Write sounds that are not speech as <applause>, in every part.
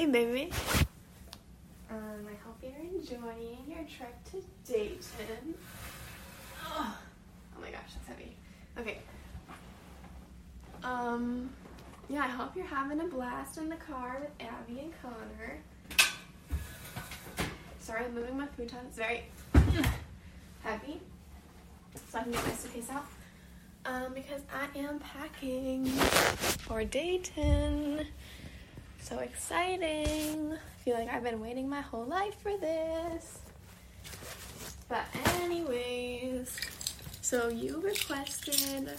Hey, baby. Um, I hope you're enjoying your trip to Dayton. Oh, oh my gosh, that's heavy. Okay. Um, yeah, I hope you're having a blast in the car with Abby and Connor. Sorry, I'm moving my futon. It's very heavy, so I can get my suitcase out. Um, because I am packing for Dayton. So exciting. I feel like I've been waiting my whole life for this. But anyways, so you requested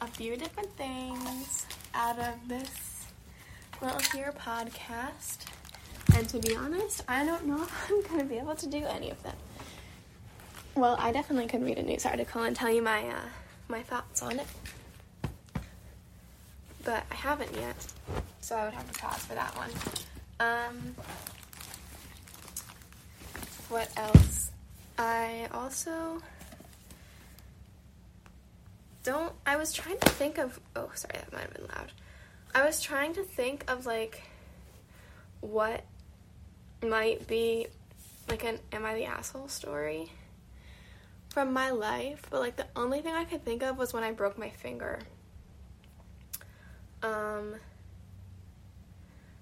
a few different things out of this little here podcast. And to be honest, I don't know <laughs> if I'm going to be able to do any of them. Well, I definitely could read a news article and tell you my uh, my thoughts on it. But I haven't yet, so I would have to pause for that one. Um, what else? I also don't. I was trying to think of. Oh, sorry, that might have been loud. I was trying to think of like what might be like an "Am I the asshole?" story from my life, but like the only thing I could think of was when I broke my finger. Um,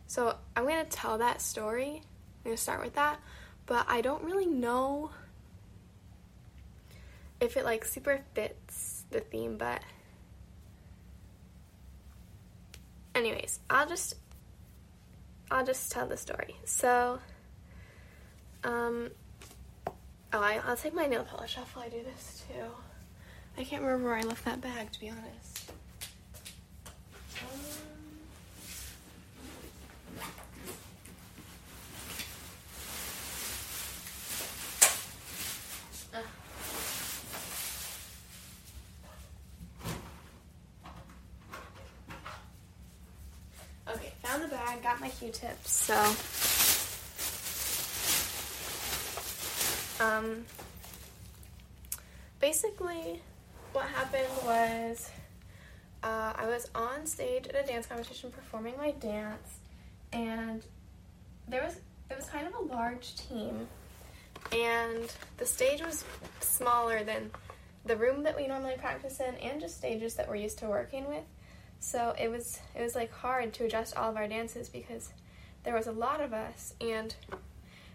so I'm gonna tell that story. I'm gonna start with that, but I don't really know if it like super fits the theme, but anyways, I'll just I'll just tell the story. So um oh I, I'll take my nail polish off while I do this too. I can't remember where I left that bag to be honest. Um, uh. Okay, bag, got my Q-tips, so. Um basically what happened was uh, I was on stage at a dance competition performing my dance and there was it was kind of a large team and the stage was smaller than the room that we normally practice in and just stages that we're used to working with so it was it was like hard to adjust all of our dances because there was a lot of us and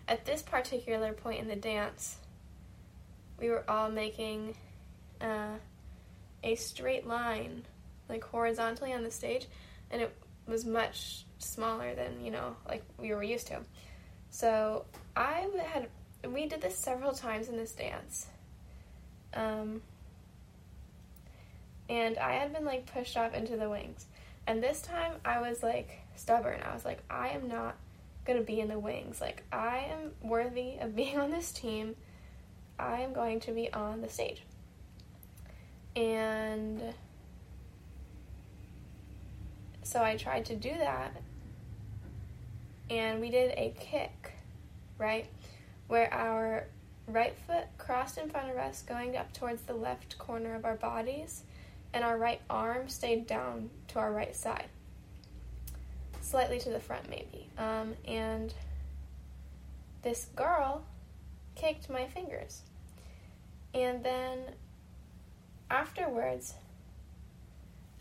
at this particular point in the dance we were all making uh, a straight line like horizontally on the stage and it was much smaller than you know like we were used to. So i had we did this several times in this dance. Um, and I had been like pushed off into the wings. And this time I was like stubborn. I was like, I am not gonna be in the wings. Like, I am worthy of being <laughs> on this team. I am going to be on the stage. And so I tried to do that. And we did a kick, right? Where our right foot crossed in front of us, going up towards the left corner of our bodies and our right arm stayed down to our right side, slightly to the front, maybe. Um, and this girl kicked my fingers. And then afterwards,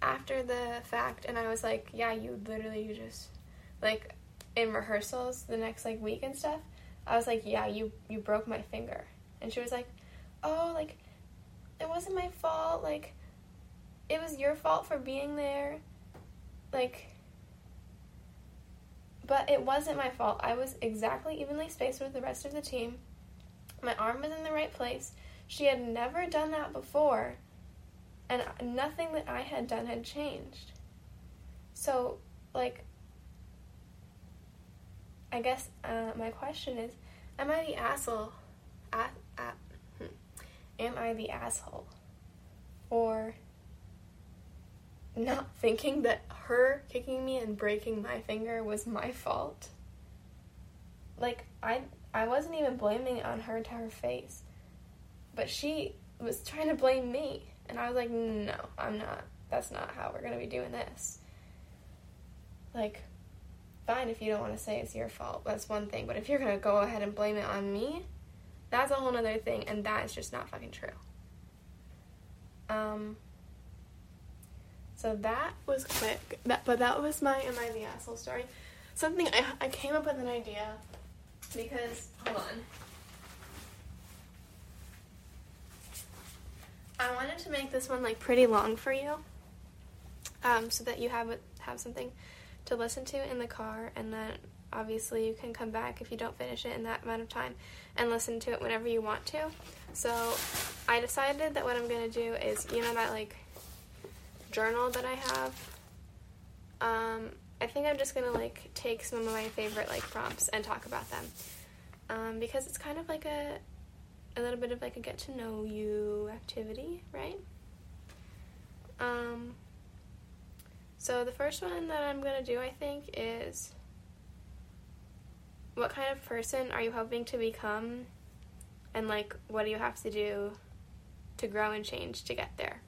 after the fact, and I was like, yeah, you literally you just, like, in rehearsals the next, like, week and stuff, I was like, yeah, you, you broke my finger. And she was like, oh, like, it wasn't my fault, like, it was your fault for being there. Like, but it wasn't my fault. I was exactly evenly spaced with the rest of the team. My arm was in the right place. She had never done that before, and nothing that I had done had changed. So, like, I guess uh, my question is Am I the asshole? At, at, hmm. Am I the asshole? Or not thinking that her kicking me and breaking my finger was my fault. Like I I wasn't even blaming on her to her face. But she was trying to blame me and I was like, "No, I'm not. That's not how we're going to be doing this." Like fine if you don't want to say it's your fault. That's one thing. But if you're going to go ahead and blame it on me, that's a whole other thing. And that is just not fucking true. Um, so that was quick. That, but that was my Am I the Asshole story. Something I, I came up with an idea because, hold on. I wanted to make this one like pretty long for you, um, so that you have have something to listen to in the car, and then obviously you can come back if you don't finish it in that amount of time and listen to it whenever you want to. So I decided that what I'm gonna do is you know that like journal that I have. Um, I think I'm just gonna like take some of my favorite like prompts and talk about them um, because it's kind of like a a little bit of like a get to know you activity, right? Um, so the first one that I'm gonna do, I think, is what kind of person are you hoping to become, and like what do you have to do to grow and change to get there?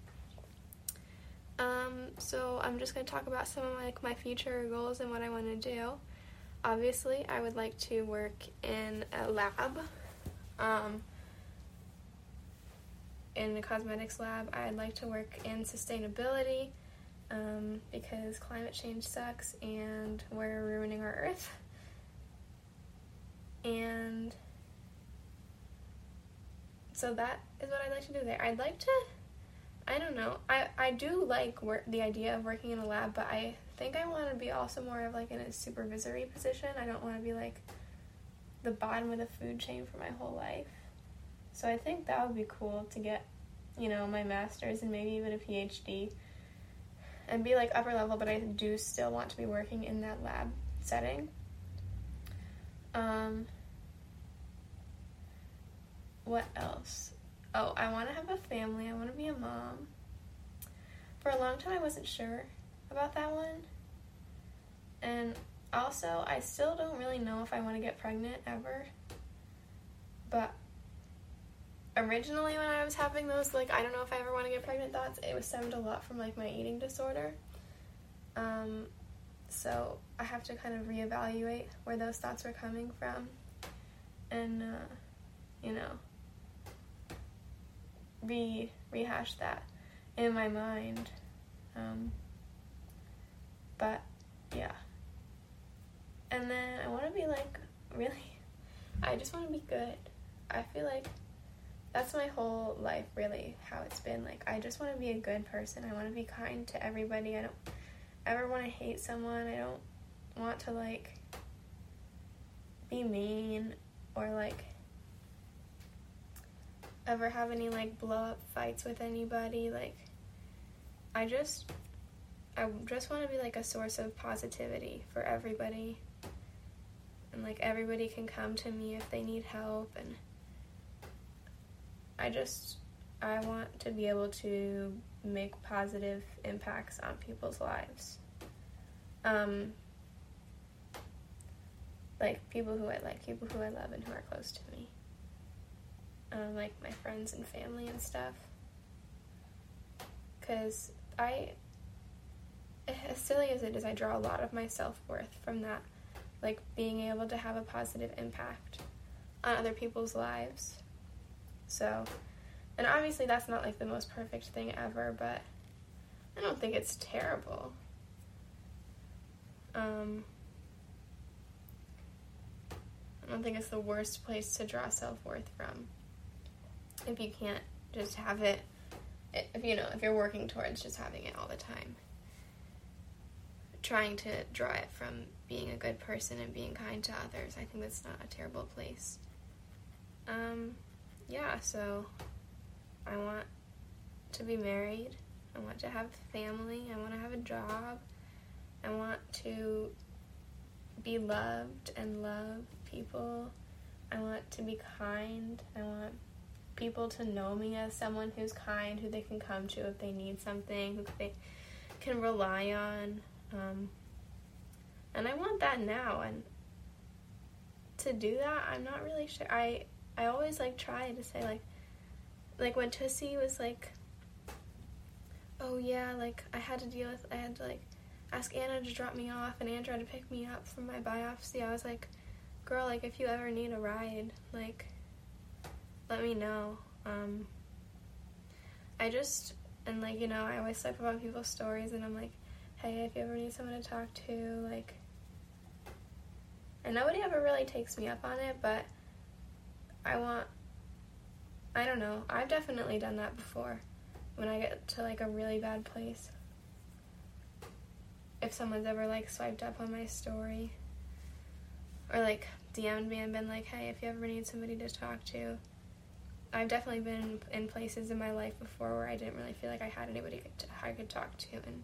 Um, so I'm just gonna talk about some of my, like my future goals and what I want to do. Obviously, I would like to work in a lab. Um, in a cosmetics lab. I'd like to work in sustainability um, because climate change sucks and we're ruining our earth. And so that is what I'd like to do there. I'd like to, I don't know, I, I do like work, the idea of working in a lab, but I think I want to be also more of like in a supervisory position. I don't want to be like the bottom of the food chain for my whole life. So I think that would be cool to get, you know, my master's and maybe even a PhD and be like upper level, but I do still want to be working in that lab setting. Um, what else? Oh, I want to have a family. I want to be a mom. For a long time, I wasn't sure about that one. And also, I still don't really know if I want to get pregnant ever. But originally when I was having those like I don't know if I ever want to get pregnant thoughts, it was stemmed a lot from like my eating disorder. Um, so I have to kind of reevaluate where those thoughts were coming from, and uh, you know, re rehash that in my mind. Um, but yeah, and then I want to be like really. <laughs> I just want to be good. I feel like that's my whole life really how it's been like i just want to be a good person i want to be kind to everybody i don't ever want to hate someone i don't want to like be mean or like ever have any like blow up fights with anybody like i just i just want to be like a source of positivity for everybody and like everybody can come to me if they need help and I just I want to be able to make positive impacts on people's lives. Um, like people who I like, people who I love and who are close to me. Um, like my friends and family and stuff. Because I, as silly as it is, I draw a lot of my self worth from that. Like being able to have a positive impact on other people's lives. So, and obviously that's not like the most perfect thing ever, but I don't think it's terrible. Um, I don't think it's the worst place to draw self worth from. If you can't just have it, if you know, if you're working towards just having it all the time, trying to draw it from being a good person and being kind to others, I think that's not a terrible place. Um, yeah, so I want to be married. I want to have family. I want to have a job. I want to be loved and love people. I want to be kind. I want people to know me as someone who's kind, who they can come to if they need something, who they can rely on. Um, and I want that now. And to do that, I'm not really sure. I I always like try to say like like when Tussie was like oh yeah, like I had to deal with I had to like ask Anna to drop me off, and Anna to pick me up from my biopsy. I was like, girl, like if you ever need a ride, like let me know. Um, I just and like you know I always type about people's stories, and I'm like, hey, if you ever need someone to talk to, like, and nobody ever really takes me up on it, but I want. I don't know. I've definitely done that before when I get to like a really bad place. If someone's ever like swiped up on my story or like DM'd me and been like, hey, if you ever need somebody to talk to, I've definitely been in places in my life before where I didn't really feel like I had anybody I could talk to, and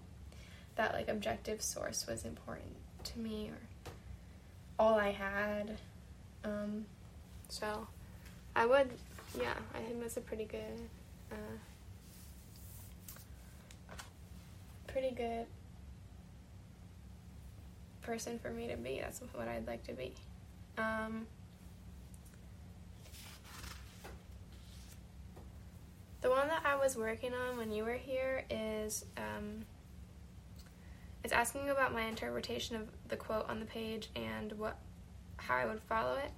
that like objective source was important to me, or all I had. Um, so I would, yeah, I think that's a pretty good, uh, pretty good person for me to be. That's what I'd like to be. Um, the one that I was working on when you were here is um, it's asking about my interpretation of the quote on the page and what how I would follow it.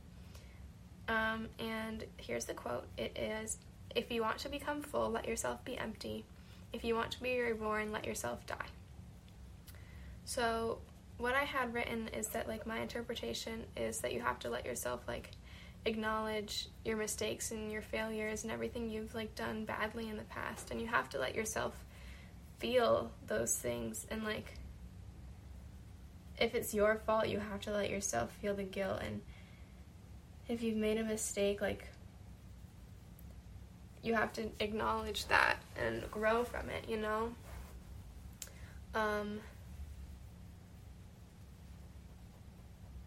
Um, and here's the quote. It is, "If you want to become full, let yourself be empty. If you want to be reborn, let yourself die." So what I had written is that like my interpretation is that you have to let yourself like acknowledge your mistakes and your failures and everything you've like done badly in the past and you have to let yourself feel those things and like if it's your fault you have to let yourself feel the guilt. And if you've made a mistake like you have to acknowledge that and grow from it you know? Um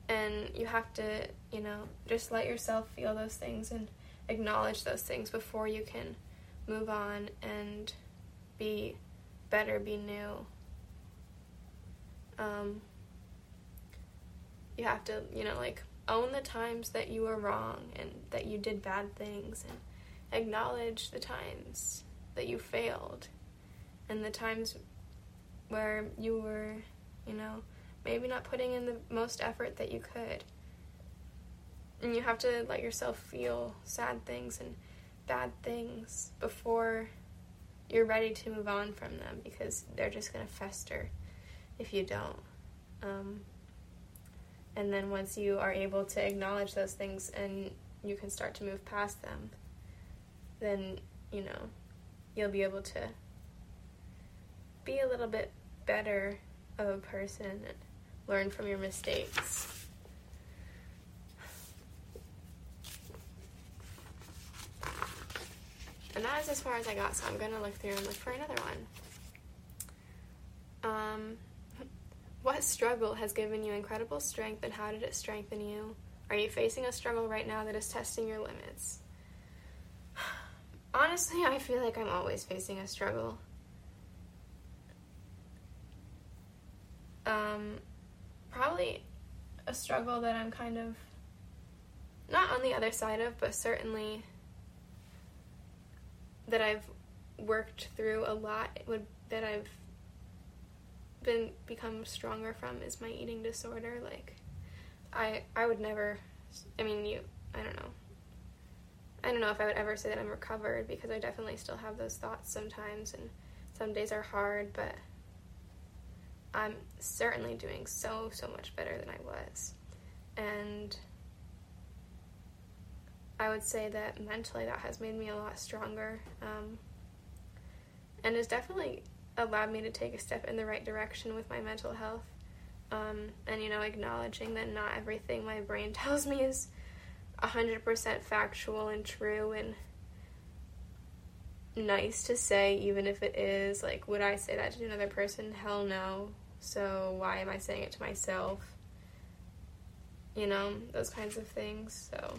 and you have to you know just let yourself feel those things and acknowledge those things before you can move on and be better be new. Um, you have to you know like own the times that you were wrong and that you did bad things and acknowledge the times that you failed and the times where you were you know maybe not putting in the most effort that you could. And you have to let yourself feel sad things and bad things before you're ready to move on from them because they're just going to fester if you don't. Um, and then once you are able to acknowledge those things and you can start to move past them, then, you know, you'll be able to be a little bit better of a person learn from your mistakes. And that is as far as I got, so I'm gonna look through and look for another one. Um, what struggle has given you incredible strength and how did it strengthen you? Are you facing a struggle right now that is testing your limits? <sighs> Honestly, I feel like I'm always facing a struggle. Um, probably a struggle that I'm kind of not on the other side of, but certainly that I've worked through a lot would that I've been become stronger from is my eating disorder. Like I I would never I mean you I don't know. I don't know if I would ever say that I'm recovered because I definitely still have those thoughts sometimes and some days are hard but I'm certainly doing so, so much better than I was. And I would say that mentally that has made me a lot stronger um, and has definitely allowed me to take a step in the right direction with my mental health. Um, and, you know, acknowledging that not everything my brain <laughs> tells me is 100% factual and true and nice to say, even if it is. Like, would I say that to another person? Hell no. So why am I saying it to myself? You know, those kinds of things. So,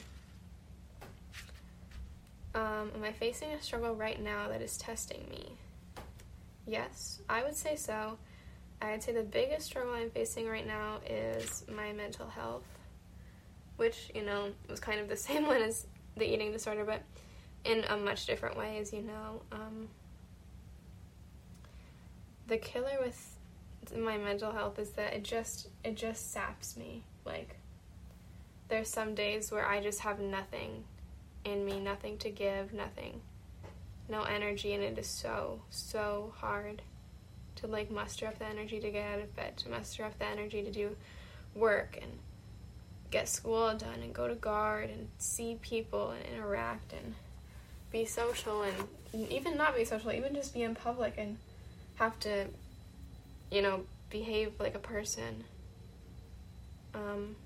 um, am I facing a struggle right now that is testing me? Yes, I would say so. I'd say the biggest struggle I'm facing right now is my mental health, which, you know, was kind of the <laughs> same one as the eating disorder, but in a much different way, as you know. Um, the killer with my mental health is that it just it just saps me. Like there's some days where I just have nothing in me, nothing to give, nothing. No energy and it is so so hard to like muster up the energy to get out of bed, to muster up the energy to do work and get school done and go to guard and see people and interact and be social and even not be social, even just be in public and have to, you know, behave like a person. Um,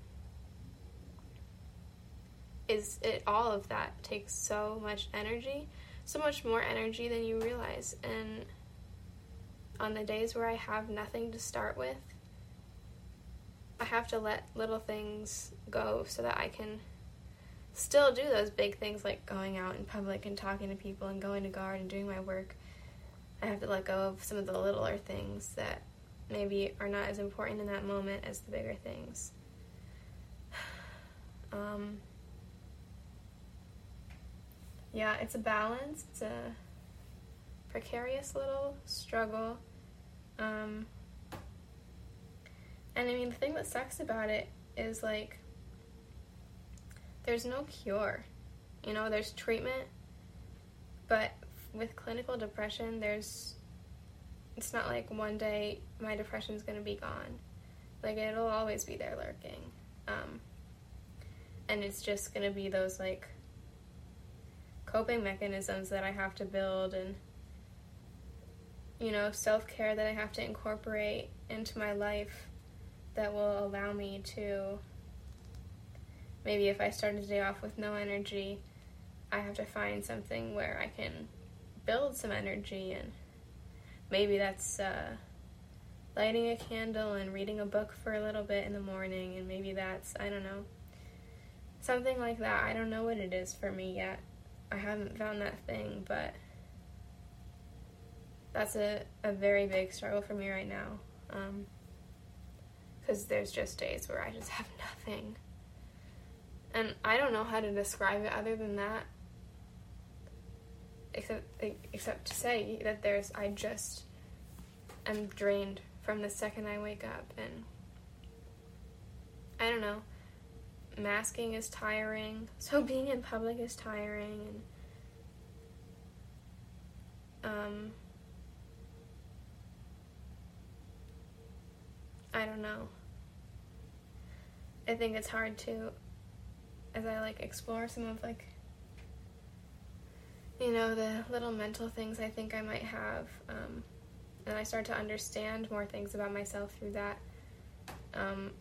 is it all of that takes so much energy, so much more energy than you realize. And on the days where I have nothing to start with, I have to let little things go so that I can still do those big things like going out in public and talking to people and going to guard and doing my work. I have to let go of some of the littler things that maybe are not as important in that moment as the bigger things. <sighs> Um, yeah, it's a balance. It's a precarious little struggle. Um, and I mean, the thing that sucks about it is like, there's no cure. You know, there's treatment, but with clinical depression, there's, it's not like one day my depression's gonna be gone. Like, it'll always be there lurking. Um, and it's just gonna be those like coping mechanisms that I have to build and you know self care that I have to incorporate into my life that will allow me to maybe if I start a day off with no energy, I have to find something where I can build some energy and maybe that's uh, lighting a candle and reading a book for a little bit in the morning and maybe that's I don't know something like that. I don't know what it is for me yet. I haven't found that thing, but that's a, a very big struggle for me right now. Um, because there's just days where I just have nothing. And I don't know how to describe it other than that. Except except to say that there's I just am drained from the second I wake up and I don't know. Masking is tiring. <laughs> So being in public is tiring and um I don't know. I think it's hard to, as I like explore some of like, you know, the little mental things I think I might have, um, and I start to understand more things about myself through that, um,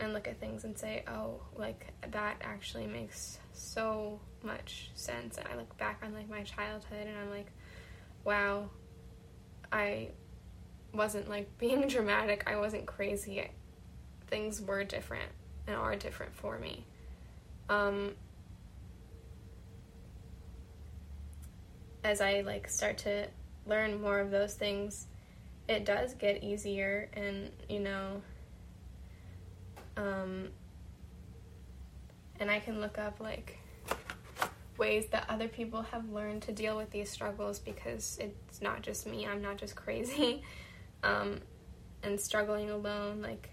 and look at things and say, oh, like that actually makes so much sense. And I look back on like my childhood and I'm like, wow, I wasn't like <laughs> being dramatic. I wasn't crazy things were different and are different for me. Um, as I like start to learn more of those things, it does get easier, and you know, um, and I can look up like ways that other people have learned to deal with these struggles because it's not just me. I'm not just crazy <laughs> um, and struggling alone. Like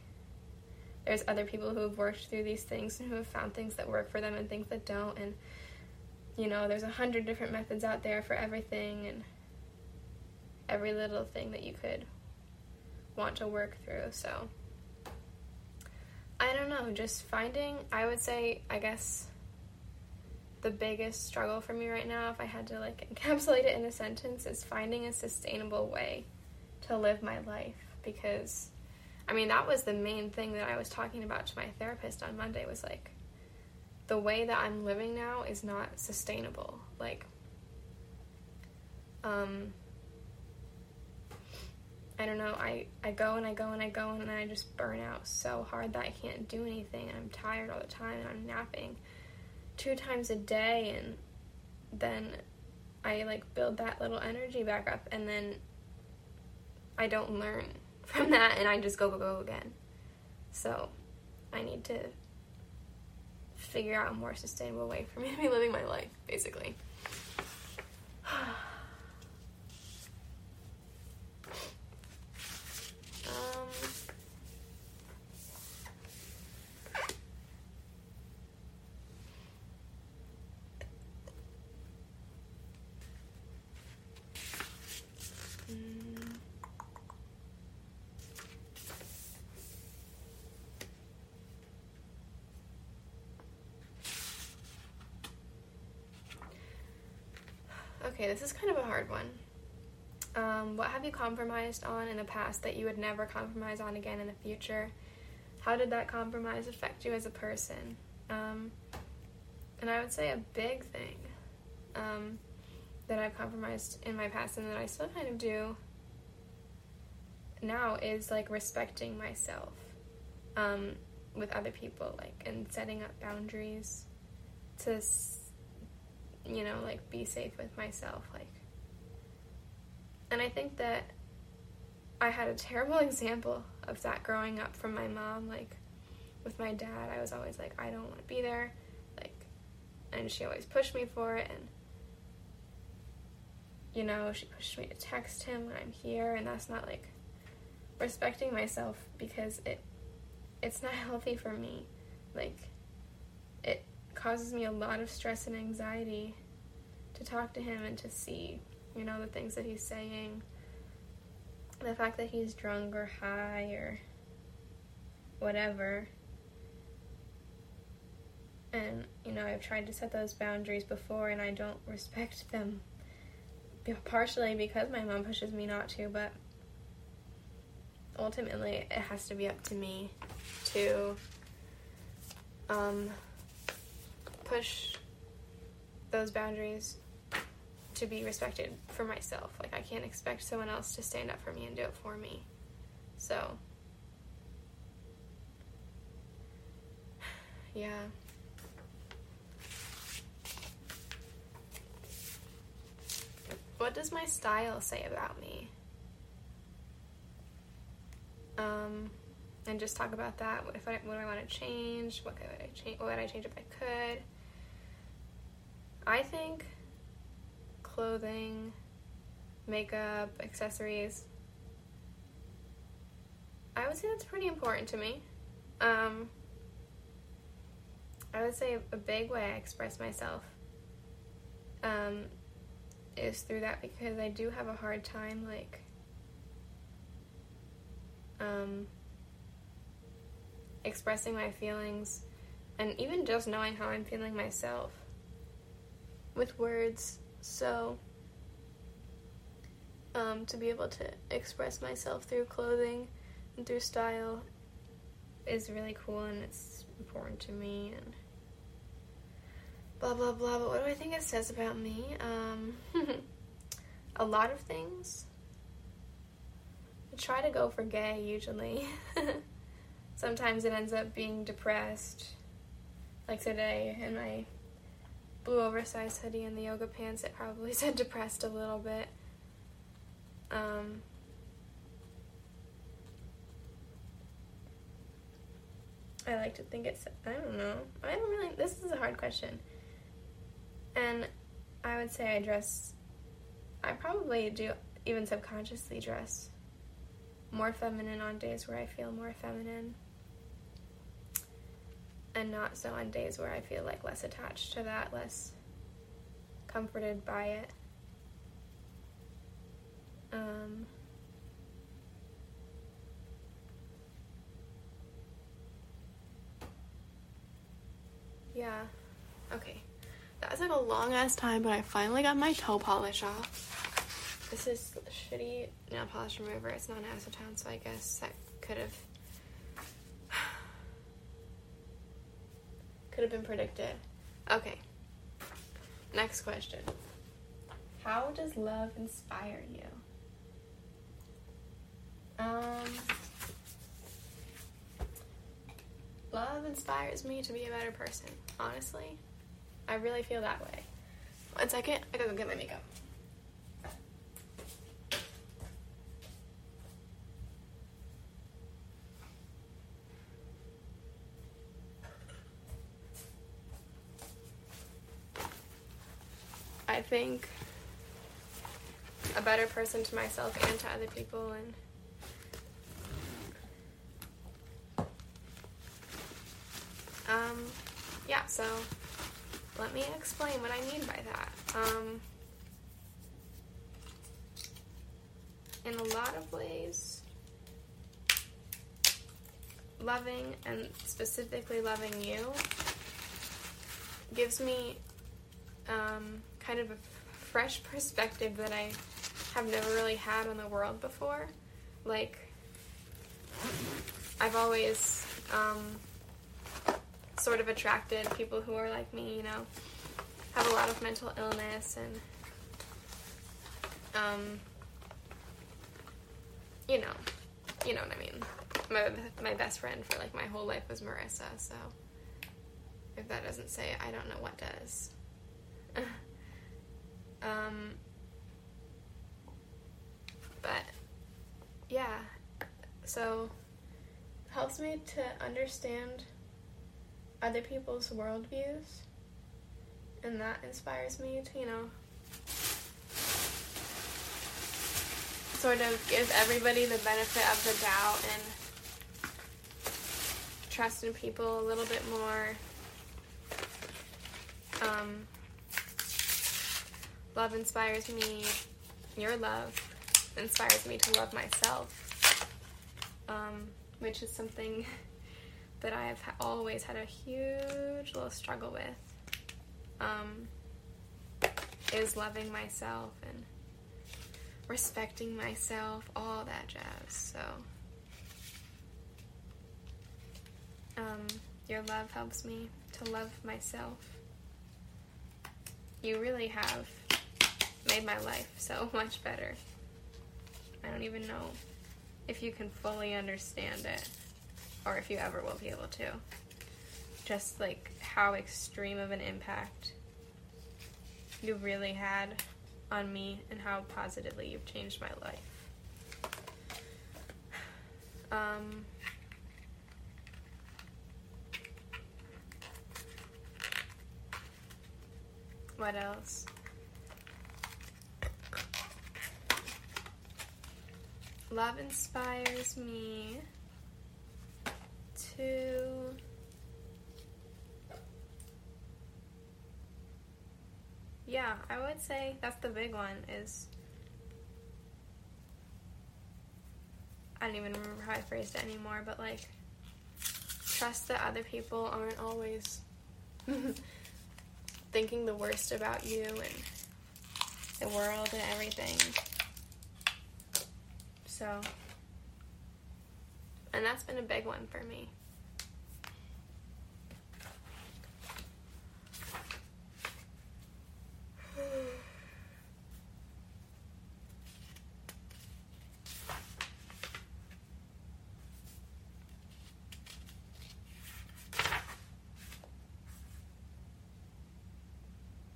there's other people who have worked through these things and who have found things that work for them and things that don't and you know there's a hundred different methods out there for everything and every little thing that you could want to work through so. I don't know just finding i would say i guess the biggest struggle for me right now if i had to like <laughs> encapsulate it in a sentence is finding a sustainable way to live my life because I mean, that was the main thing that I was talking about to my therapist on Monday was like, the way that I'm living now is not sustainable. Like, um, I don't know, I, I go and I go and I go and then I just burn out so hard that I can't do anything and I'm tired all the time and I'm napping two times a day and then I like build that little energy back up and then I don't learn <laughs> from that and I just go, go, go again. So I need to figure out a more sustainable way for me to be living my life, basically. <sighs> <sighs> Okay, this is kind of a hard one. Um, what have you compromised on in the past that you would never compromise on again in the future? How did that compromise affect you as a person? Um, and I would say a big thing um, that I've compromised in my past and that I still kind of do now is like respecting myself um, with other people, like, and setting up boundaries to, you know, like be safe with myself. Like, and I think that I had a terrible <laughs> example of that growing up from my mom. Like, with my dad, I was always like, I don't want to be there. Like, and she always pushed me for it. And, you know, she pushed me to text him when I'm here. And that's not like respecting myself because it it's not <laughs> healthy for me. Like, causes me a lot of stress and anxiety to talk to him and to see you know, the things that he's saying, the fact that he's drunk or high or whatever. And, you know, I've tried to set those boundaries before and I don't respect them. Partially because my mom pushes me not to, but ultimately it has to be up to me to um, push those boundaries to be respected for myself. Like, I can't expect someone else to stand up for me and do it for me. So, yeah. What does my style say about me? Um, and just talk about that. What if I what do I want to change? What could I change? What would I change if I could? I think clothing, makeup, accessories. I would say that's pretty important to me. Um, I would say a big way I express myself um, is through that because I do have a hard time, like, um, expressing my feelings and even just knowing how I'm feeling myself with words so, um, to be able to express myself through clothing and through style is really cool and it's important to me and blah blah blah. But what do I think it says about me? Um, <laughs> a lot of things. I try to go for gay usually. <laughs> Sometimes it ends up being depressed, like today in my blue oversized hoodie and the yoga pants, it probably <laughs> said depressed a little bit. Um, I like to think it's, I don't know. I don't really, this is a hard question. And I would say I dress, I probably do even subconsciously dress more feminine on days where I feel more feminine and not so on days where I feel like less attached to that, less comforted by it. Um, yeah, okay. That was like a long ass time, but I finally got my toe polish off. This is shitty nail polish remover. It's not acetone, so I guess that could have Could have been predicted. Okay. Next question. How does love inspire you? Um, love inspires me to be a better person, honestly. I really feel that way. One second, I gotta go get my makeup. I think a better person to myself and to other people and um yeah so let me explain what I mean by that. Um in a lot of ways loving and specifically loving you gives me um, kind of a fresh perspective that I have never really had on the world before. Like, I've always um, sort of attracted people who are like me, you know, have a lot of mental illness and, um, you know, you know what I mean. My my best friend for like my whole life was Marissa, so if that doesn't say it, I don't know what does. <laughs> um, but yeah, so helps me to understand other people's worldviews, and that inspires me to you know sort of give everybody the benefit of the doubt and trust in people a little bit more. Um, love inspires me, your love inspires me to love myself, um, which is something <laughs> that I have always had a huge little struggle with. Um, is loving myself and respecting myself, all that jazz. So, um, your love helps me to love myself. You really have made my life so <laughs> much better. I don't even know if you can fully understand it or if you ever will be able to. Just like how extreme of an impact you really had on me and how positively you've changed my life. Um, what else? Love inspires me to Yeah, I would say that's the big one is I don't even remember how I phrased it anymore, but like trust that other people aren't always <laughs> thinking the worst about you and the world and everything. So, and that's been a big one for me.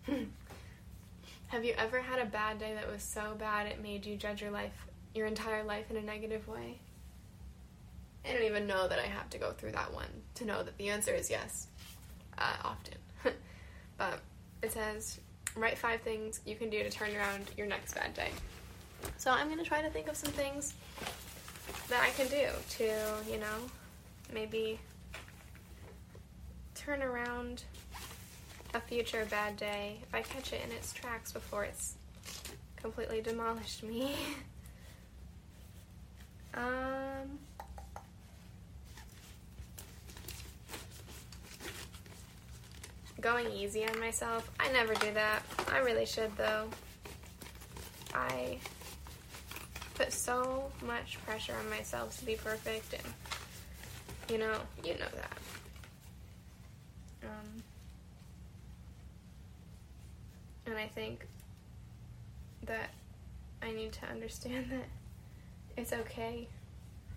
<sighs> Have you ever had a bad day that was so bad it made you judge your life, your entire life in a negative way? I don't even know that I have to go through that one to know that the answer is yes, uh, often. <laughs> but it says, write five things you can do to turn around your next bad day. So I'm going to try to think of some things that I can do to, you know, maybe turn around a future bad day if I catch it in its tracks before it's completely demolished me. <laughs> um. Going easy on myself. I never do that. I really should, though. I put so much pressure on myself to be perfect, and you know, you know that. Um, and I think that I need to <laughs> understand that it's okay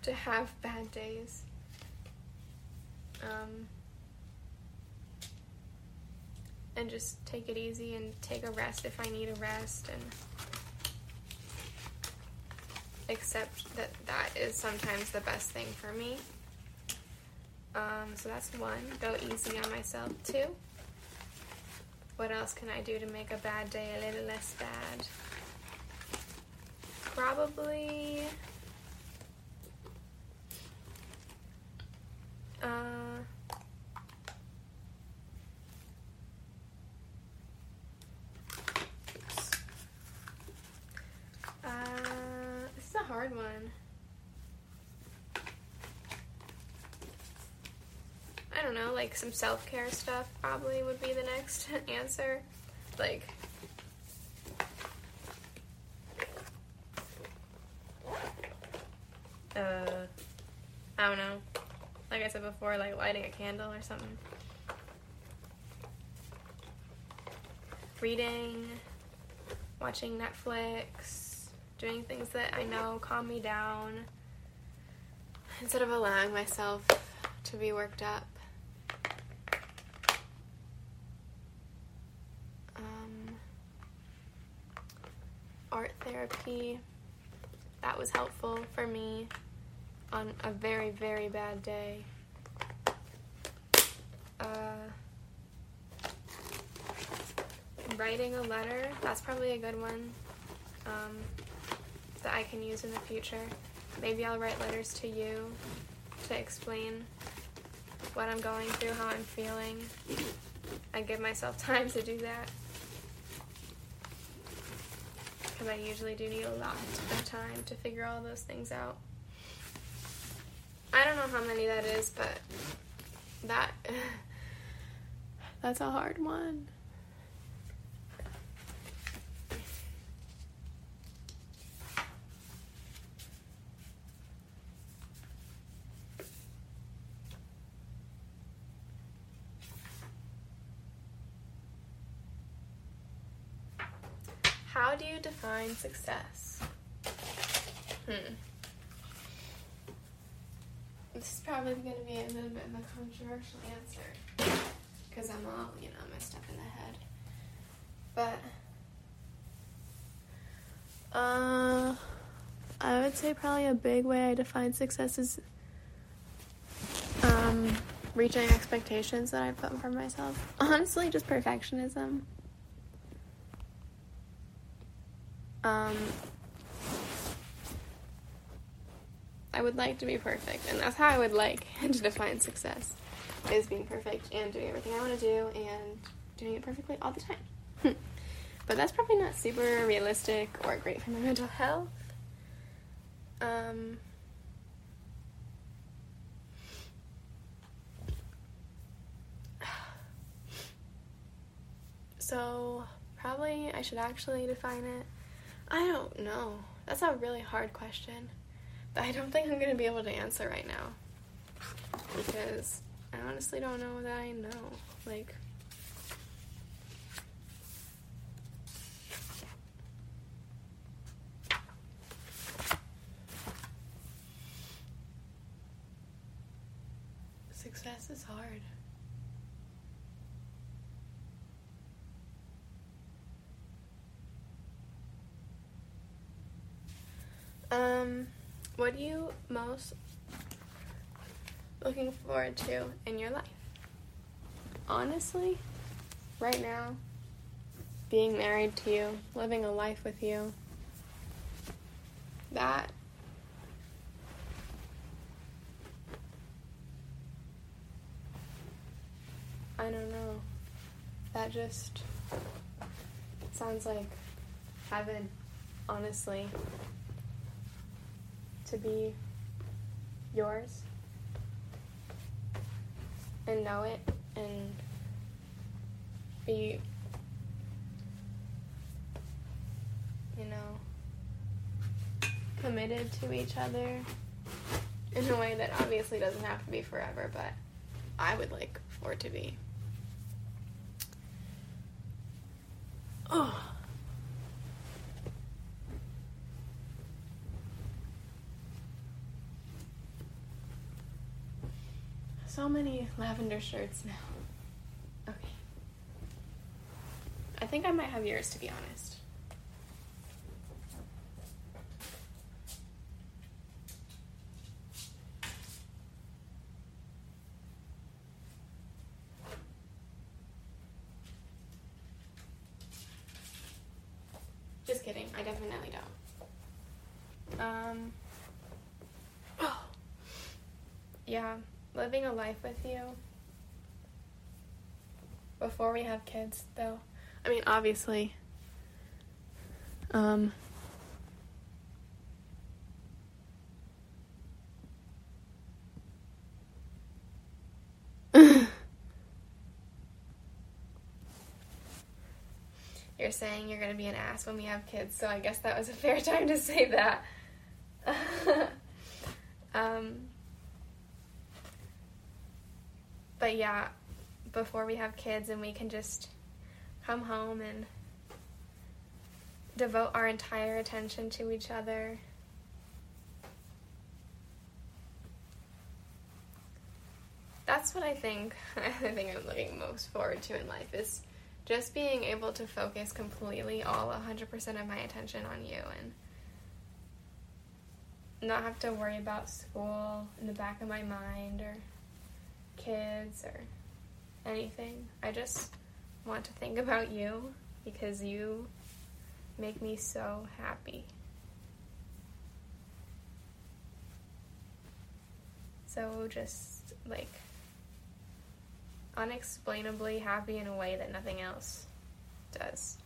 to have bad days. Um, and just take it easy and take a rest if I need a rest and accept that that is sometimes the best thing for me. Um, so that's one. Go easy on myself. Two. What else can I do to make a bad day a little less bad? Probably. like some self care stuff probably would be the next <laughs> answer. Like, uh, I don't know. Like I said before, like lighting a candle or something. Reading, watching Netflix, doing things that I know calm me down instead of allowing myself to be worked up. Therapy, that was helpful for me on a very, very bad day. Uh, writing a letter, that's probably a good one um, that I can use in the future. Maybe I'll write letters to you to explain what I'm going through, how I'm feeling. I give myself <laughs> time to do that. Because I usually do need a lot of time to figure all those things out. I don't know how many that is, but that <laughs> that's a hard one. How do you define success? Hmm. This is probably going to be a little bit of a controversial answer because I'm all, you know, messed up in the head. But uh, I would say probably a big way I define success is um, reaching expectations that I put for myself. <laughs> Honestly, just perfectionism. Um, I would like to be perfect, and that's how I would like <laughs> to define success: is being perfect and doing everything I want to do and doing it perfectly all the time. <laughs> but that's probably not super realistic or great for my mental health. Um, <sighs> so probably I should actually define it. I don't know. That's a really hard question that I don't think I'm going to be able to answer right now. Because I honestly don't know that I know. Like, success is hard. Um, what are you most looking forward to in your life? Honestly, right now, being married to you, living a life with you, that I don't know. That just sounds like heaven, honestly to be yours and know it and be, you know, committed to each other in a way that obviously doesn't have to be forever, but I would like for it to be. Oh. So many lavender shirts now. Okay. I think I might have yours to be honest. Just kidding. I definitely don't. Um. Oh. Yeah living a life with you before we have kids though i mean obviously um <laughs> You're saying you're going to be an ass when we have kids, so I guess that was a fair <laughs> time to say that. <laughs> um, but yeah, before we have kids and we can just come home and devote our entire attention to each other. That's what I think <laughs> I think I'm looking most forward to in life is just being able to focus completely all 100% of my attention on you and not have to worry about school in the back of my mind or kids or anything. I just want to think about you because you make me so happy. So just like unexplainably happy in a way that nothing else does.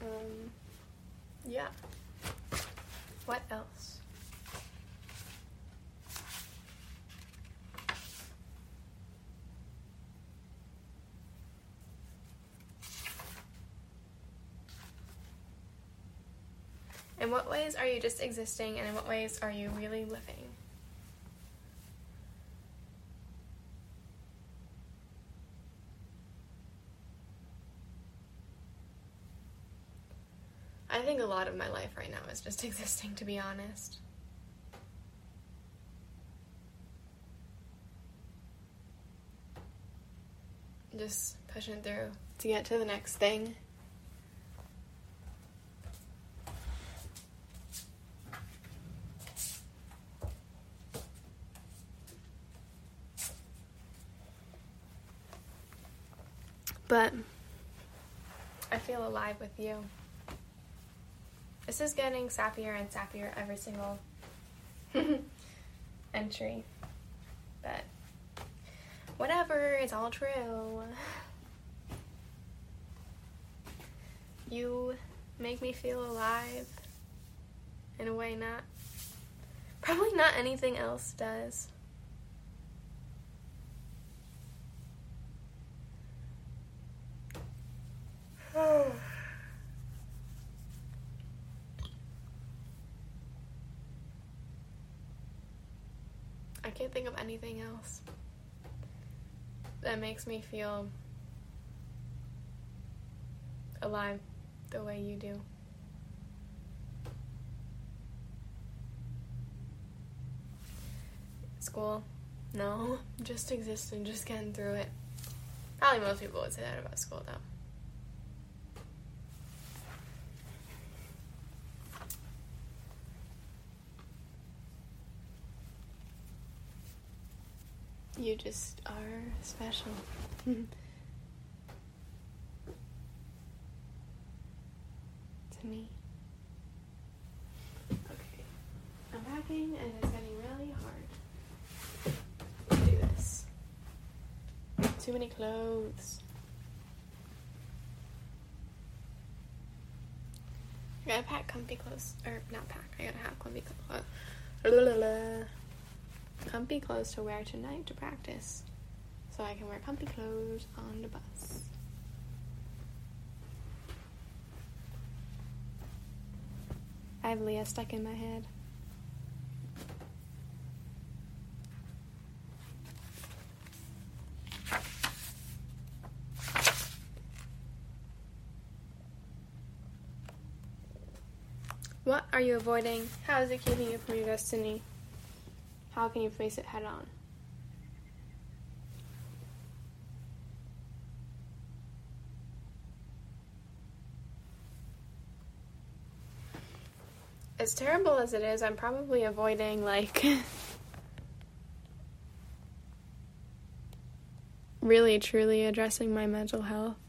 Um, yeah. What else? In what ways are you just existing, and in what ways are you really living? I think a lot of my life right now is just <laughs> existing, to be honest. Just pushing through to get to the next thing. But I feel alive with you. This is getting sappier and sappier every single <laughs> entry. But whatever, it's all true. You make me feel alive in a way not probably not anything else does. Oh. I can't think of anything else that makes me feel alive the way you do. School? No, <laughs> just existing, just getting through it. Probably most people would say that about school, though. You just are special. <laughs> to me. Okay. I'm packing and it's getting really hard to do this. Too many clothes. I gotta pack comfy clothes. Or not pack, I gotta have comfy clothes comfy clothes to wear tonight to practice. So I can wear comfy clothes on the bus. I have Leah stuck in my head. What are you avoiding? How is it keeping you from your destiny? How can you face it head on? As terrible as it is, I'm probably avoiding like <laughs> really truly addressing my mental health.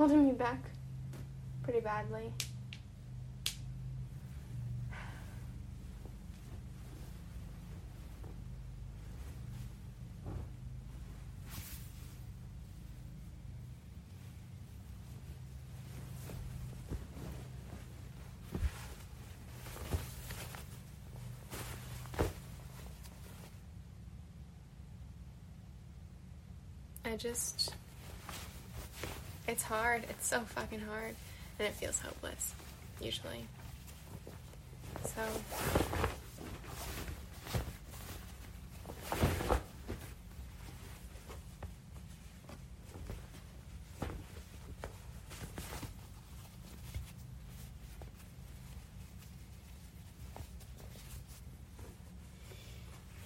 holding me back pretty badly. I just it's hard. It's so fucking hard. And it feels hopeless, usually. So.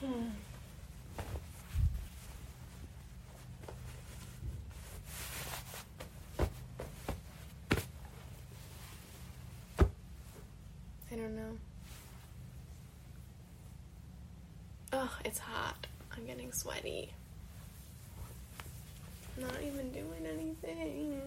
Hmm. I don't know. It's hot. I'm getting sweaty. Not even doing anything.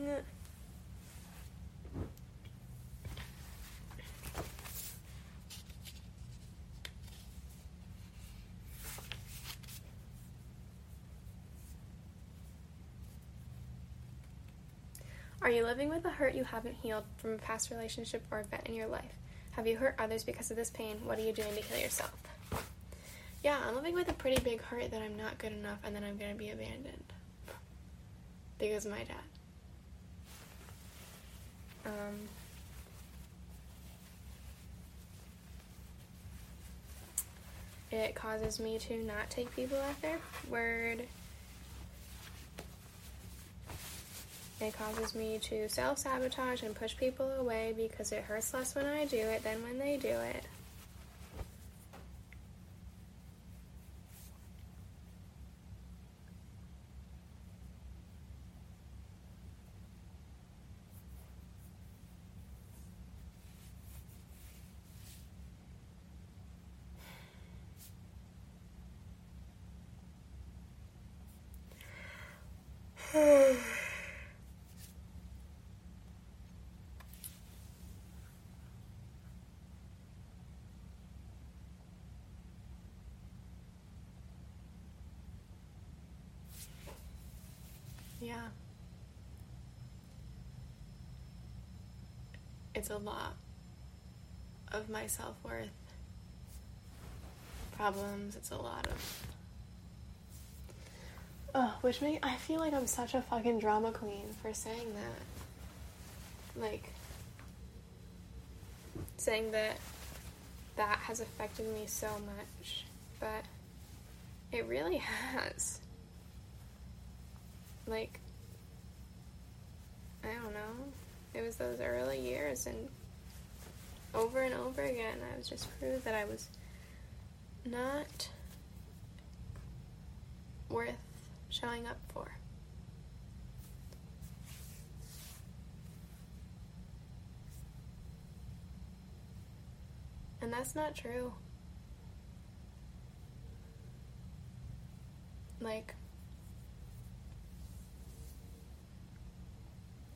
Are you living with a hurt you haven't healed from a past relationship or event in your life? Have you hurt others because of this pain? What are you doing to heal yourself? Yeah, I'm living with a pretty big hurt that I'm not good enough and then I'm gonna be abandoned. Because of my dad. Um, it causes me to not take people at their word. It causes me to self sabotage and push people away because it hurts less when I do it than when they do it. Yeah. It's a lot of my self worth problems. It's a lot of. Oh, which make I feel like I'm such a fucking drama queen for saying that. Like, saying that that has affected me so much, but it really <laughs> has like I don't know. It was those early years and over and over again I was just proved that I was not worth showing up for. And that's not true. Like,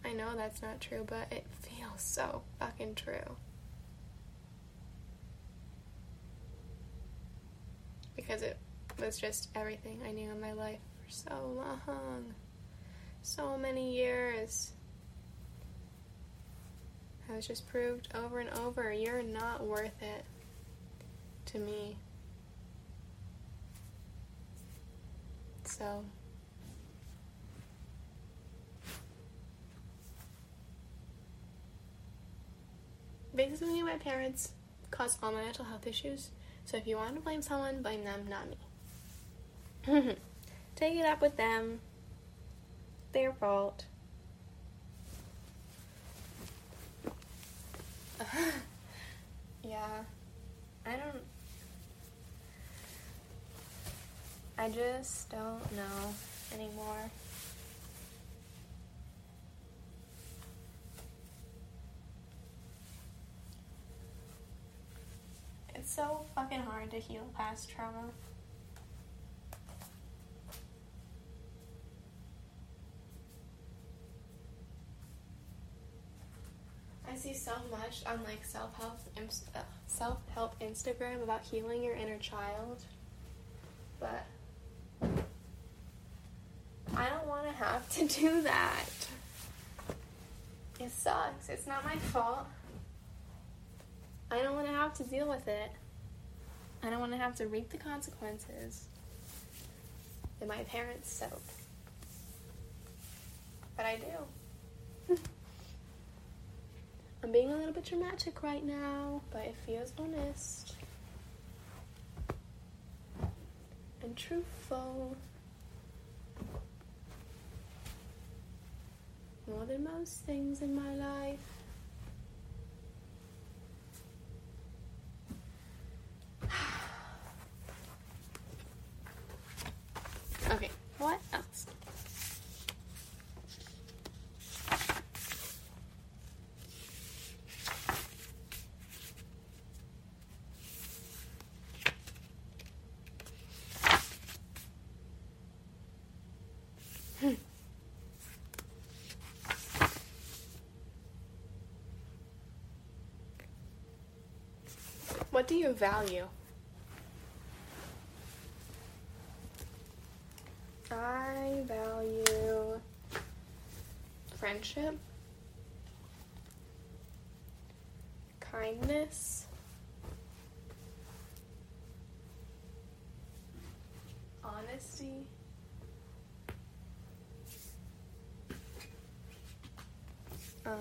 I know that's not true, but it feels so fucking true. Because it was just everything I knew in my life for so long. So many years. I was just proved over and over you're not worth it to me. So. Basically my parents caused all my mental health issues. So if you want to blame someone, blame them, not me. <laughs> Take it up with them. Their fault. <laughs> yeah. I don't. I just don't know anymore. It's so fucking hard to heal past trauma. I see so much on like self help uh, self help Instagram about healing your inner child, but I don't want to have to do that. It sucks. It's not my fault. I don't want to have to deal with it. I don't want to have to reap the consequences that my parents sowed. but I do. <laughs> I'm being a little bit dramatic right now, but it feels honest and truthful. More than most things in my life. okay, what else? What do you value? I value friendship, kindness, honesty, um,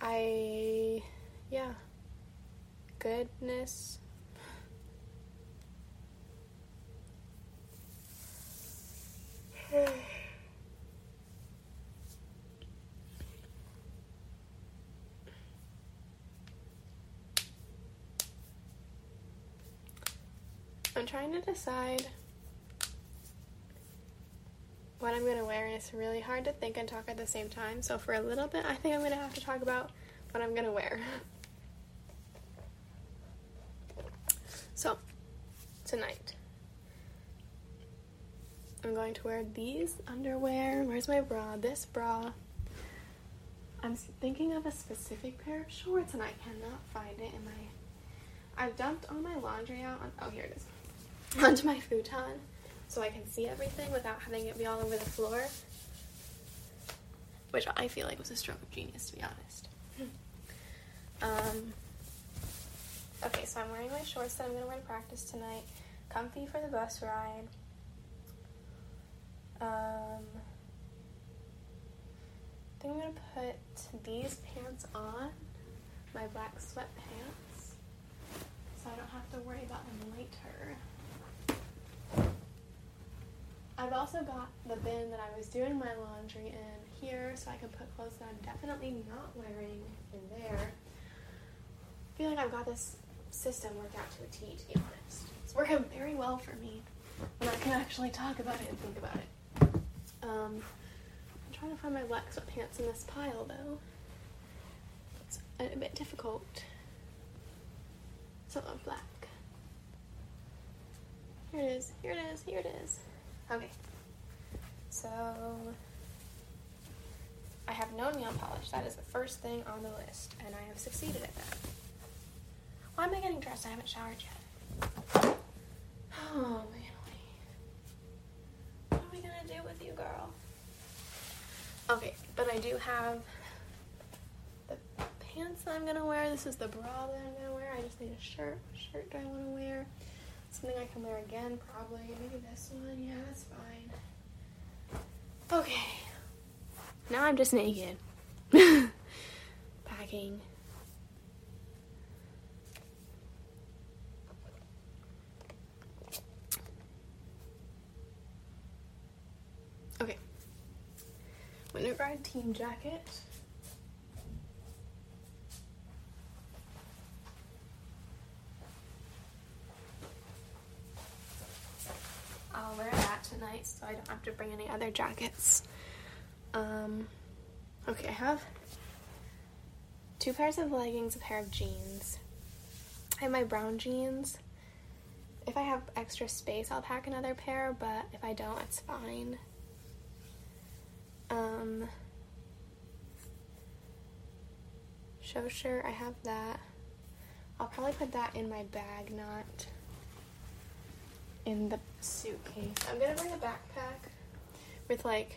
I, yeah, goodness. <sighs> I'm trying to decide what I'm gonna wear, and it's really hard to think and talk at the same time. So for a little bit, I think I'm gonna have to talk about what I'm gonna wear. <laughs> So tonight, I'm going to wear these underwear. Where's my bra? This bra. I'm thinking of a specific pair of shorts, and I cannot find it in my. I've dumped all my laundry out. On, oh, here it is. Onto my futon so I can see everything without having it be all over the floor. Which I feel like was a stroke of genius, to be honest. <laughs> Um, okay, so I'm wearing my shorts that I'm going to wear to practice tonight. Comfy for the bus ride. Um, I think I'm going to put these pants on, my black sweatpants, so I don't have to worry about them later. I've also got the bin that I was doing my laundry in here so I can put clothes that I'm definitely not wearing in there. I feel like I've got this system worked out to a T, to be honest. It's working very well for me when I can actually talk about it and think about it. Um, I'm trying to find my black sweatpants in this pile though. It's a bit difficult. Some of black. Here it is, here it is, here it is. Okay. So I have no nail polish. That is the first thing on the list, and I have succeeded at that. Why am I getting dressed? I haven't showered yet. Oh man, what are we gonna do with you, girl? Okay, but I do have the pants that I'm gonna wear. This is the bra that I'm gonna wear. I just need a shirt. What shirt do I want to wear? Something I can wear again, probably. Maybe this one. Yeah, that's fine. Okay. Now I'm just naked. <laughs> Packing. Okay. Winter Guard team jacket. I'll wear that tonight so I don't have to bring any other jackets. Um, okay, I have two pairs of leggings, a pair of jeans. I have my brown jeans. If I have extra space, I'll pack another pair, but if I don't, it's fine. Um, show shirt, I have that. I'll probably put that in my bag, not in the suitcase. I'm gonna bring a backpack with like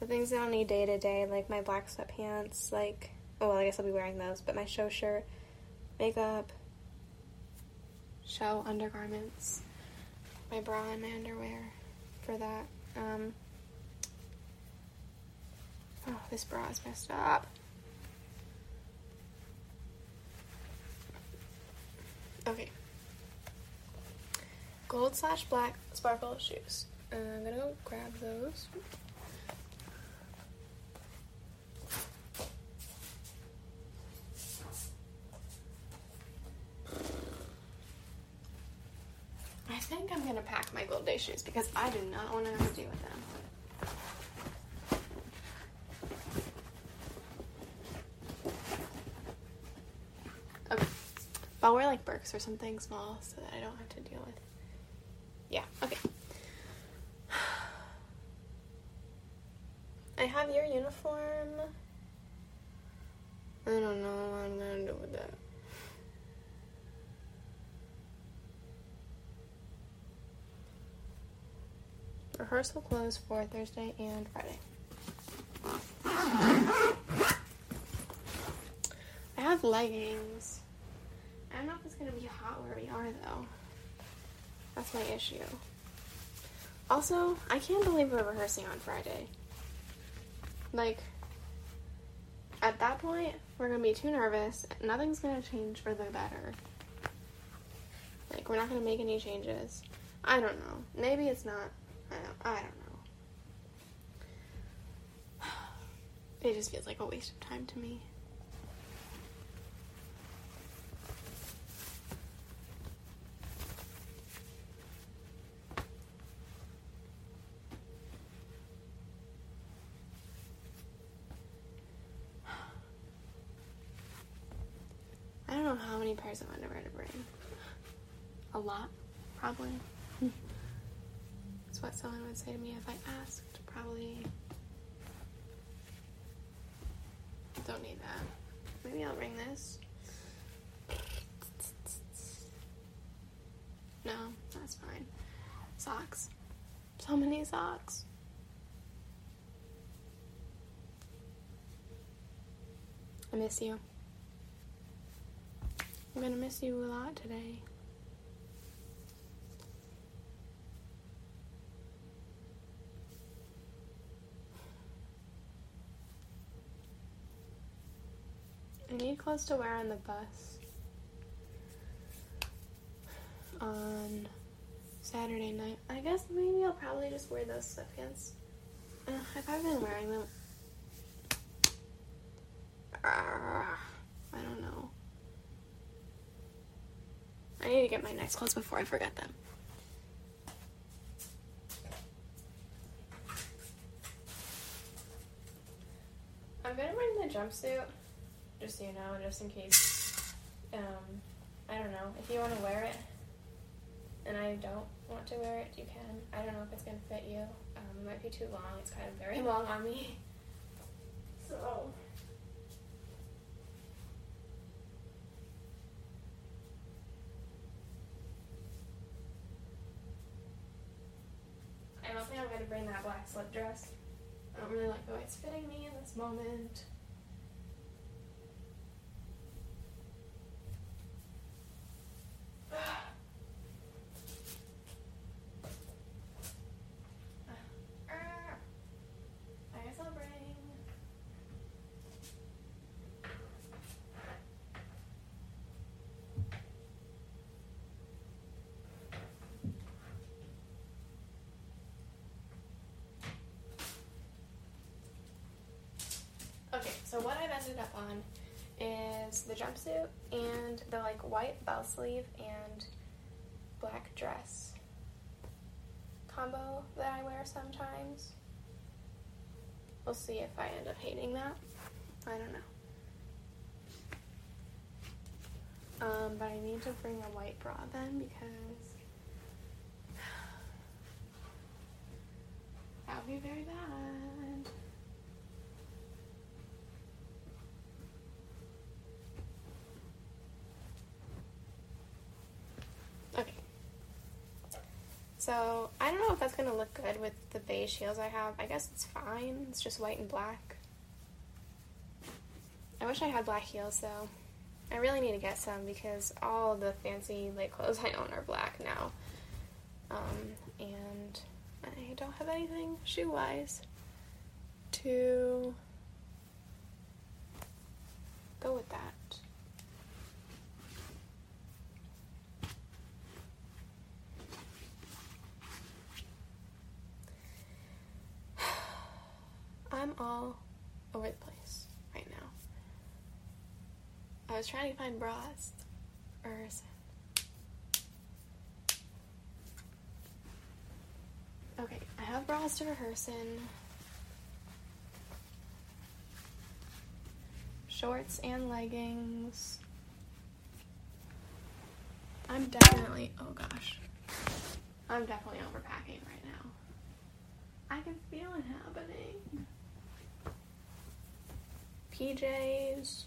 the things that I'll need day to day, like my black sweatpants, like, oh, well, I guess I'll be wearing those, but my show shirt, makeup, show undergarments, my bra and my underwear for that. Um, oh, this bra is messed up. Okay. Gold slash black sparkle shoes. Uh, I'm gonna go grab those. I think I'm gonna pack my gold day shoes because I do not want to have to deal with them. Okay. I'll wear like Birks or something small so that I don't have to deal with. Yeah, okay. I have your uniform. I don't know what I'm gonna do with that. Rehearsal close for Thursday and Friday. I have leggings. I don't know if it's gonna be hot where we are though. That's my issue. Also, I can't believe we're rehearsing on Friday. Like, at that point, we're gonna be too nervous. Nothing's gonna change for the better. Like, we're not gonna make any changes. I don't know. Maybe it's not. I don't, I don't know. <sighs> It just feels like a waste of time to me. <sighs> I don't know how many pairs of underwear to bring. A lot, probably. Say to me if I asked. Probably. Don't need that. Maybe I'll bring this. No, that's fine. Socks. So many socks. I miss you. I'm gonna miss you a lot today. I need clothes to wear on the bus on Saturday night. I guess maybe I'll probably just wear those sweatpants. Uh, have I've been wearing them? Ah, I don't know. I need to get my nice clothes before I forget them. I'm gonna bring the jumpsuit, just so you know, just in case. Um, I don't know if you want to wear it, and I don't want to wear it, you can. I don't know if it's gonna fit you. Um, it might be too long. It's kind of very <laughs> long on me. So. I don't think I'm gonna bring that black slip dress. I don't really like the way it's fitting me in this moment. I guess I'll bring. Okay, so what I've ended up on is the jumpsuit and the like white bell sleeve and black dress combo that I wear sometimes. We'll see if I end up hating that. I don't know. Um, but I need to bring a white bra then because <sighs> that would be very bad. Okay. So I don't know if that's gonna look good with the beige heels I have. I guess it's fine. It's just white and black. I wish I had black heels though. I really need to get some because all the fancy like clothes I own are black now. Um, and I don't have anything shoe wise to go with that. I'm all over the place right now. I was trying to find bras Harrison. Okay, I have bras to rehearse in. Shorts and leggings. I'm definitely, oh gosh. I'm definitely overpacking right now. I can feel it happening. PJs.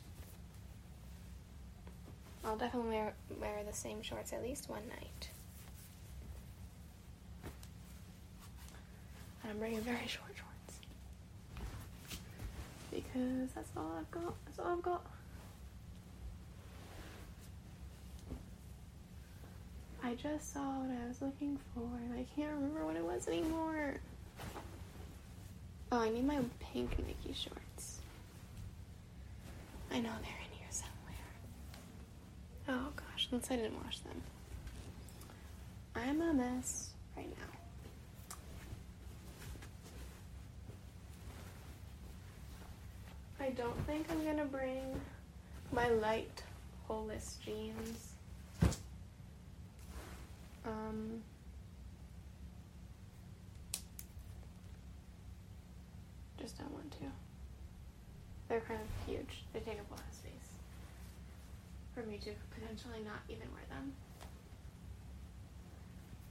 I'll definitely wear, wear the same shorts at least one night. And I'm bringing very short shorts. Because that's all I've got. That's all I've got. I just saw what I was looking for and I can't remember what it was anymore. Oh, I need my pink Nike shorts. I know they're. Oh gosh, unless I didn't wash them. I'm a mess right now. I don't think I'm gonna bring my light holeless jeans. Um, just don't want to. They're kind of huge. They take up a lot of space for me to potentially not even wear them.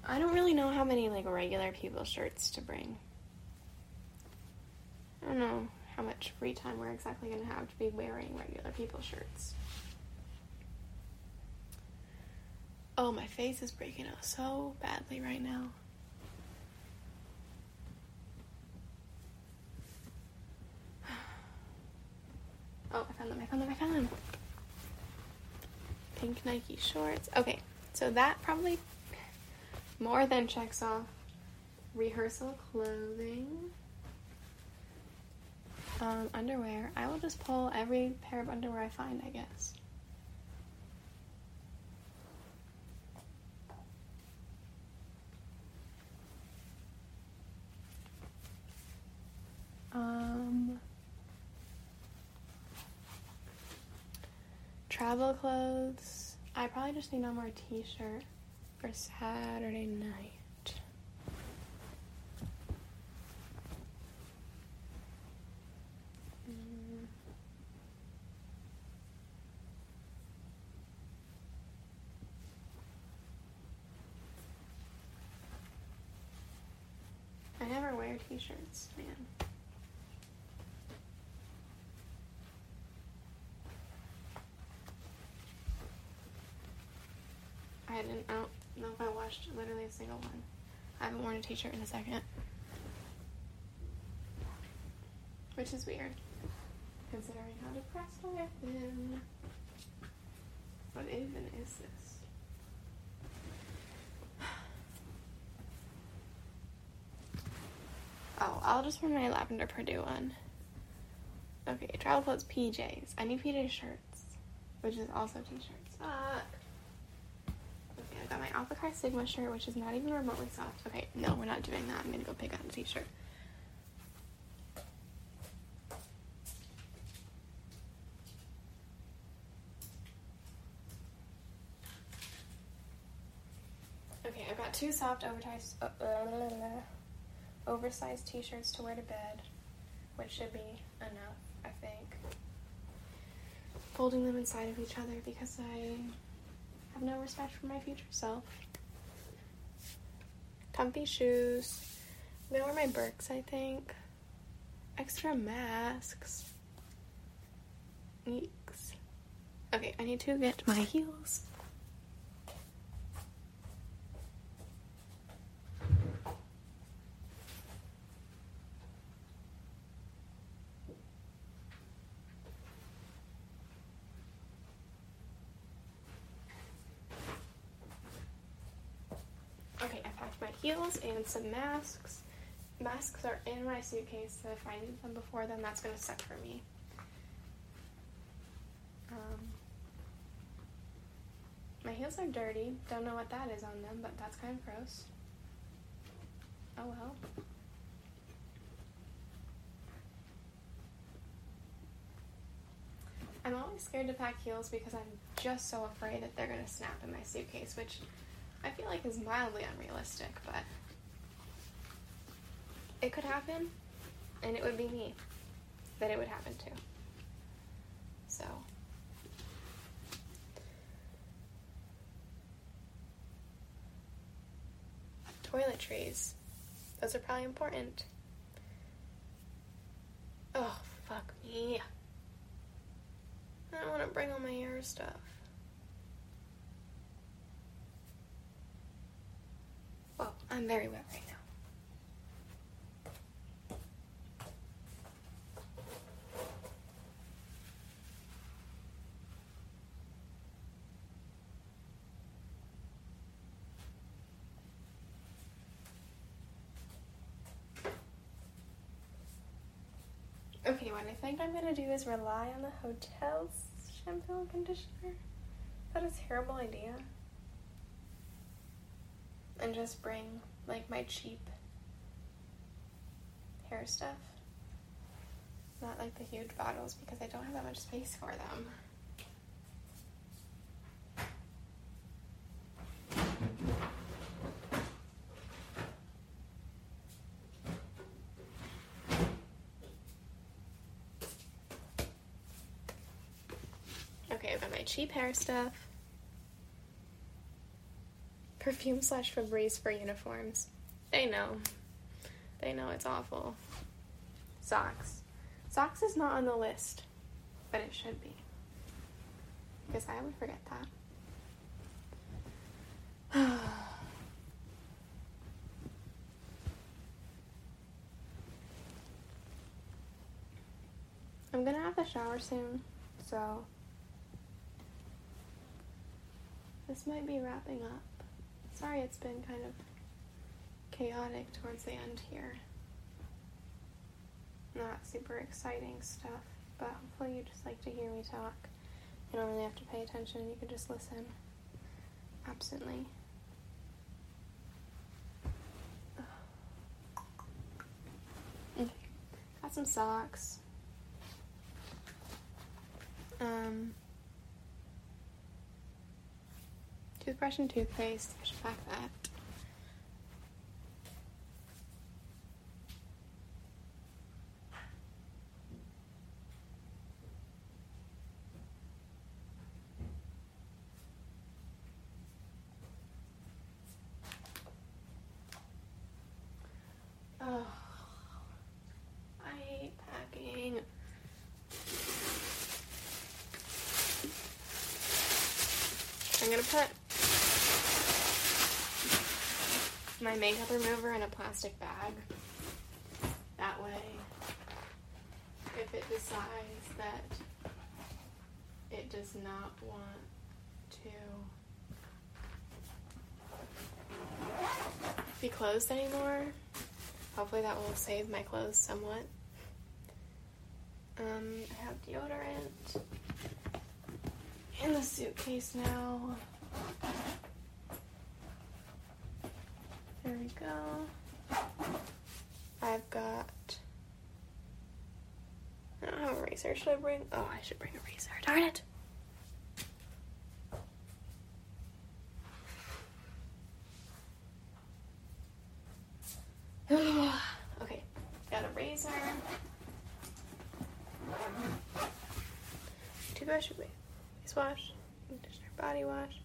I don't really know how many like regular people shirts to bring. I don't know how much free time we're exactly going to have to be wearing regular people shirts. Oh, my face is breaking out so badly right now. <sighs> Oh, I found them, I found them, I found them. Pink Nike shorts. Okay, so that probably more than checks off rehearsal clothing. Um, underwear. I will just pull every pair of underwear I find, I guess. Travel clothes. I probably just need one more t-shirt for Saturday night. Mm. I never wear t-shirts, man. I. I don't know if I washed literally a single one. I haven't worn a t-shirt in a second, which is weird, considering how depressed I have been. What even is this? <sighs> Oh, I'll just wear my lavender Purdue one. Okay, travel clothes, PJs. I need PJ shirts, which is also t-shirts. Fuck. Okay, I got my Alpha Chi Sigma shirt, which is not even remotely soft. Okay, no, we're not doing that. I'm gonna go pick out a t-shirt. Okay, I've got two soft oversized, uh, uh, oversized t-shirts to wear to bed, which should be enough, I think. Folding them inside of each other because I have no respect for my future self. Comfy shoes. I'm gonna wear my Birks, I think. Extra masks. Eeks. Okay, I need to get my heels. And some masks. Masks are in my suitcase, so if I need them before then, that's gonna suck for me. Um, my heels are dirty. Don't know what that is on them, but that's kind of gross. Oh well. I'm always scared to pack heels because I'm just so afraid that they're going to snap in my suitcase, which I feel like is mildly unrealistic, but it could happen, and it would be me that it would happen to. So. Toiletries. Those are probably important. Oh, fuck me. I don't want to bring all my hair stuff. Well, I'm very wet right now. Okay, what I think I'm gonna do is rely on the hotel's shampoo and conditioner. That is a terrible idea? And just bring like my cheap hair stuff. Not like the huge bottles because I don't have that much space for them. Okay, I've got my cheap hair stuff. Perfume slash Febreze for uniforms. They know. They know it's awful. Socks. Socks is not on the list, but it should be. Because I would forget that. <sighs> I'm gonna have to shower soon, so this might be wrapping up. Sorry it's been kind of chaotic towards the end here. Not super exciting stuff, but hopefully you just like to hear me talk. You don't really have to pay attention, you can just listen absently. Got some socks. Um, toothbrush and toothpaste. I should pack that. Oh, I hate packing. I'm gonna put my makeup remover in a plastic bag. That way, if it decides that it does not want to be closed anymore, hopefully that will save my clothes somewhat. Um, I have deodorant in the suitcase now. There we go. I've got. I don't have a razor. Should I bring? Oh, I should bring a razor. Darn it! <sighs> okay, got a razor. Two Toothbrush, face wash, conditioner, body wash,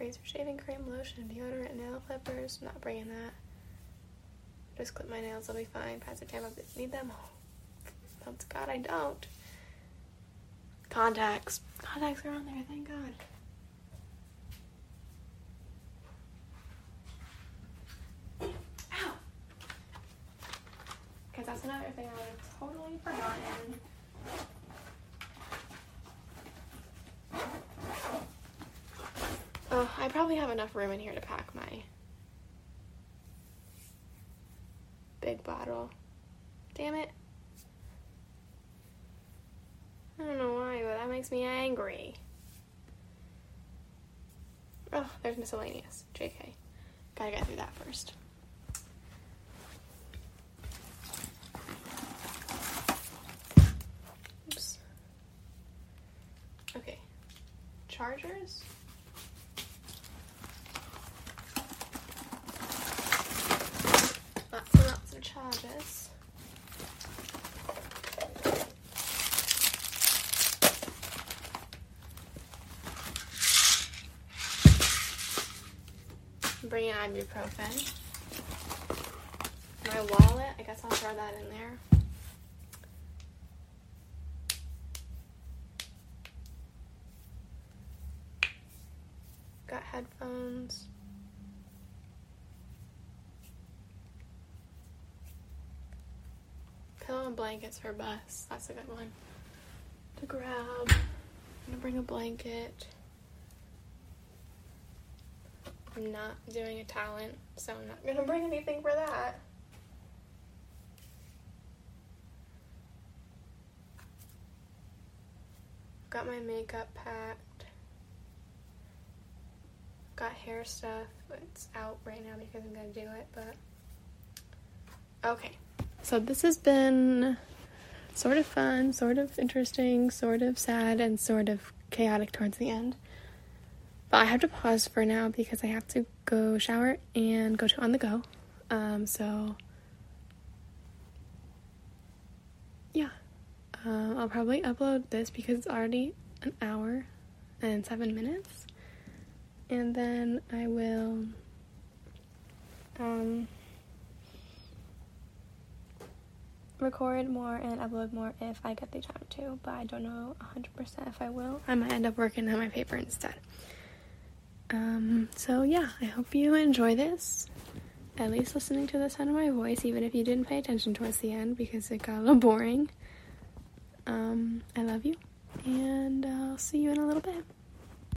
razor, shaving cream, lotion, deodorant, not bringing that. Just clip my nails, I'll be fine. Pass the time up need them. Thank God I don't. Contacts. Contacts are on there, thank God. Ow! Because that's another thing I would have totally forgotten. Oh, I probably have enough room in here to pack my big bottle. Damn it. I don't know why, but that makes me angry. Oh, there's miscellaneous. JK. Gotta get through that first. Oops. Okay. Chargers? Lots and chargers. Bring in ibuprofen. My wallet, I guess I'll throw that in there. Got headphones. Blankets for bus. That's a good one to grab. I'm gonna bring a blanket. I'm not doing a talent, so I'm not gonna bring anything for that. Got my makeup packed. Got hair stuff. It's out right now because I'm gonna do it, but okay. So this has been sort of fun, sort of interesting, sort of sad, and sort of chaotic towards the end. But I have to pause for now because I have to go shower and go to on the go. Um, so yeah, um, I'll probably upload this because it's already an hour and seven minutes, and then I will um, record more and upload more if I get the time to. But I don't know 100% if I will. I might end up working on my paper instead. Um, so yeah, I hope you enjoy this. At least listening to the sound of my voice, even if you didn't pay attention towards the end because it got a little boring. Um, I love you, and I'll see you in a little bit.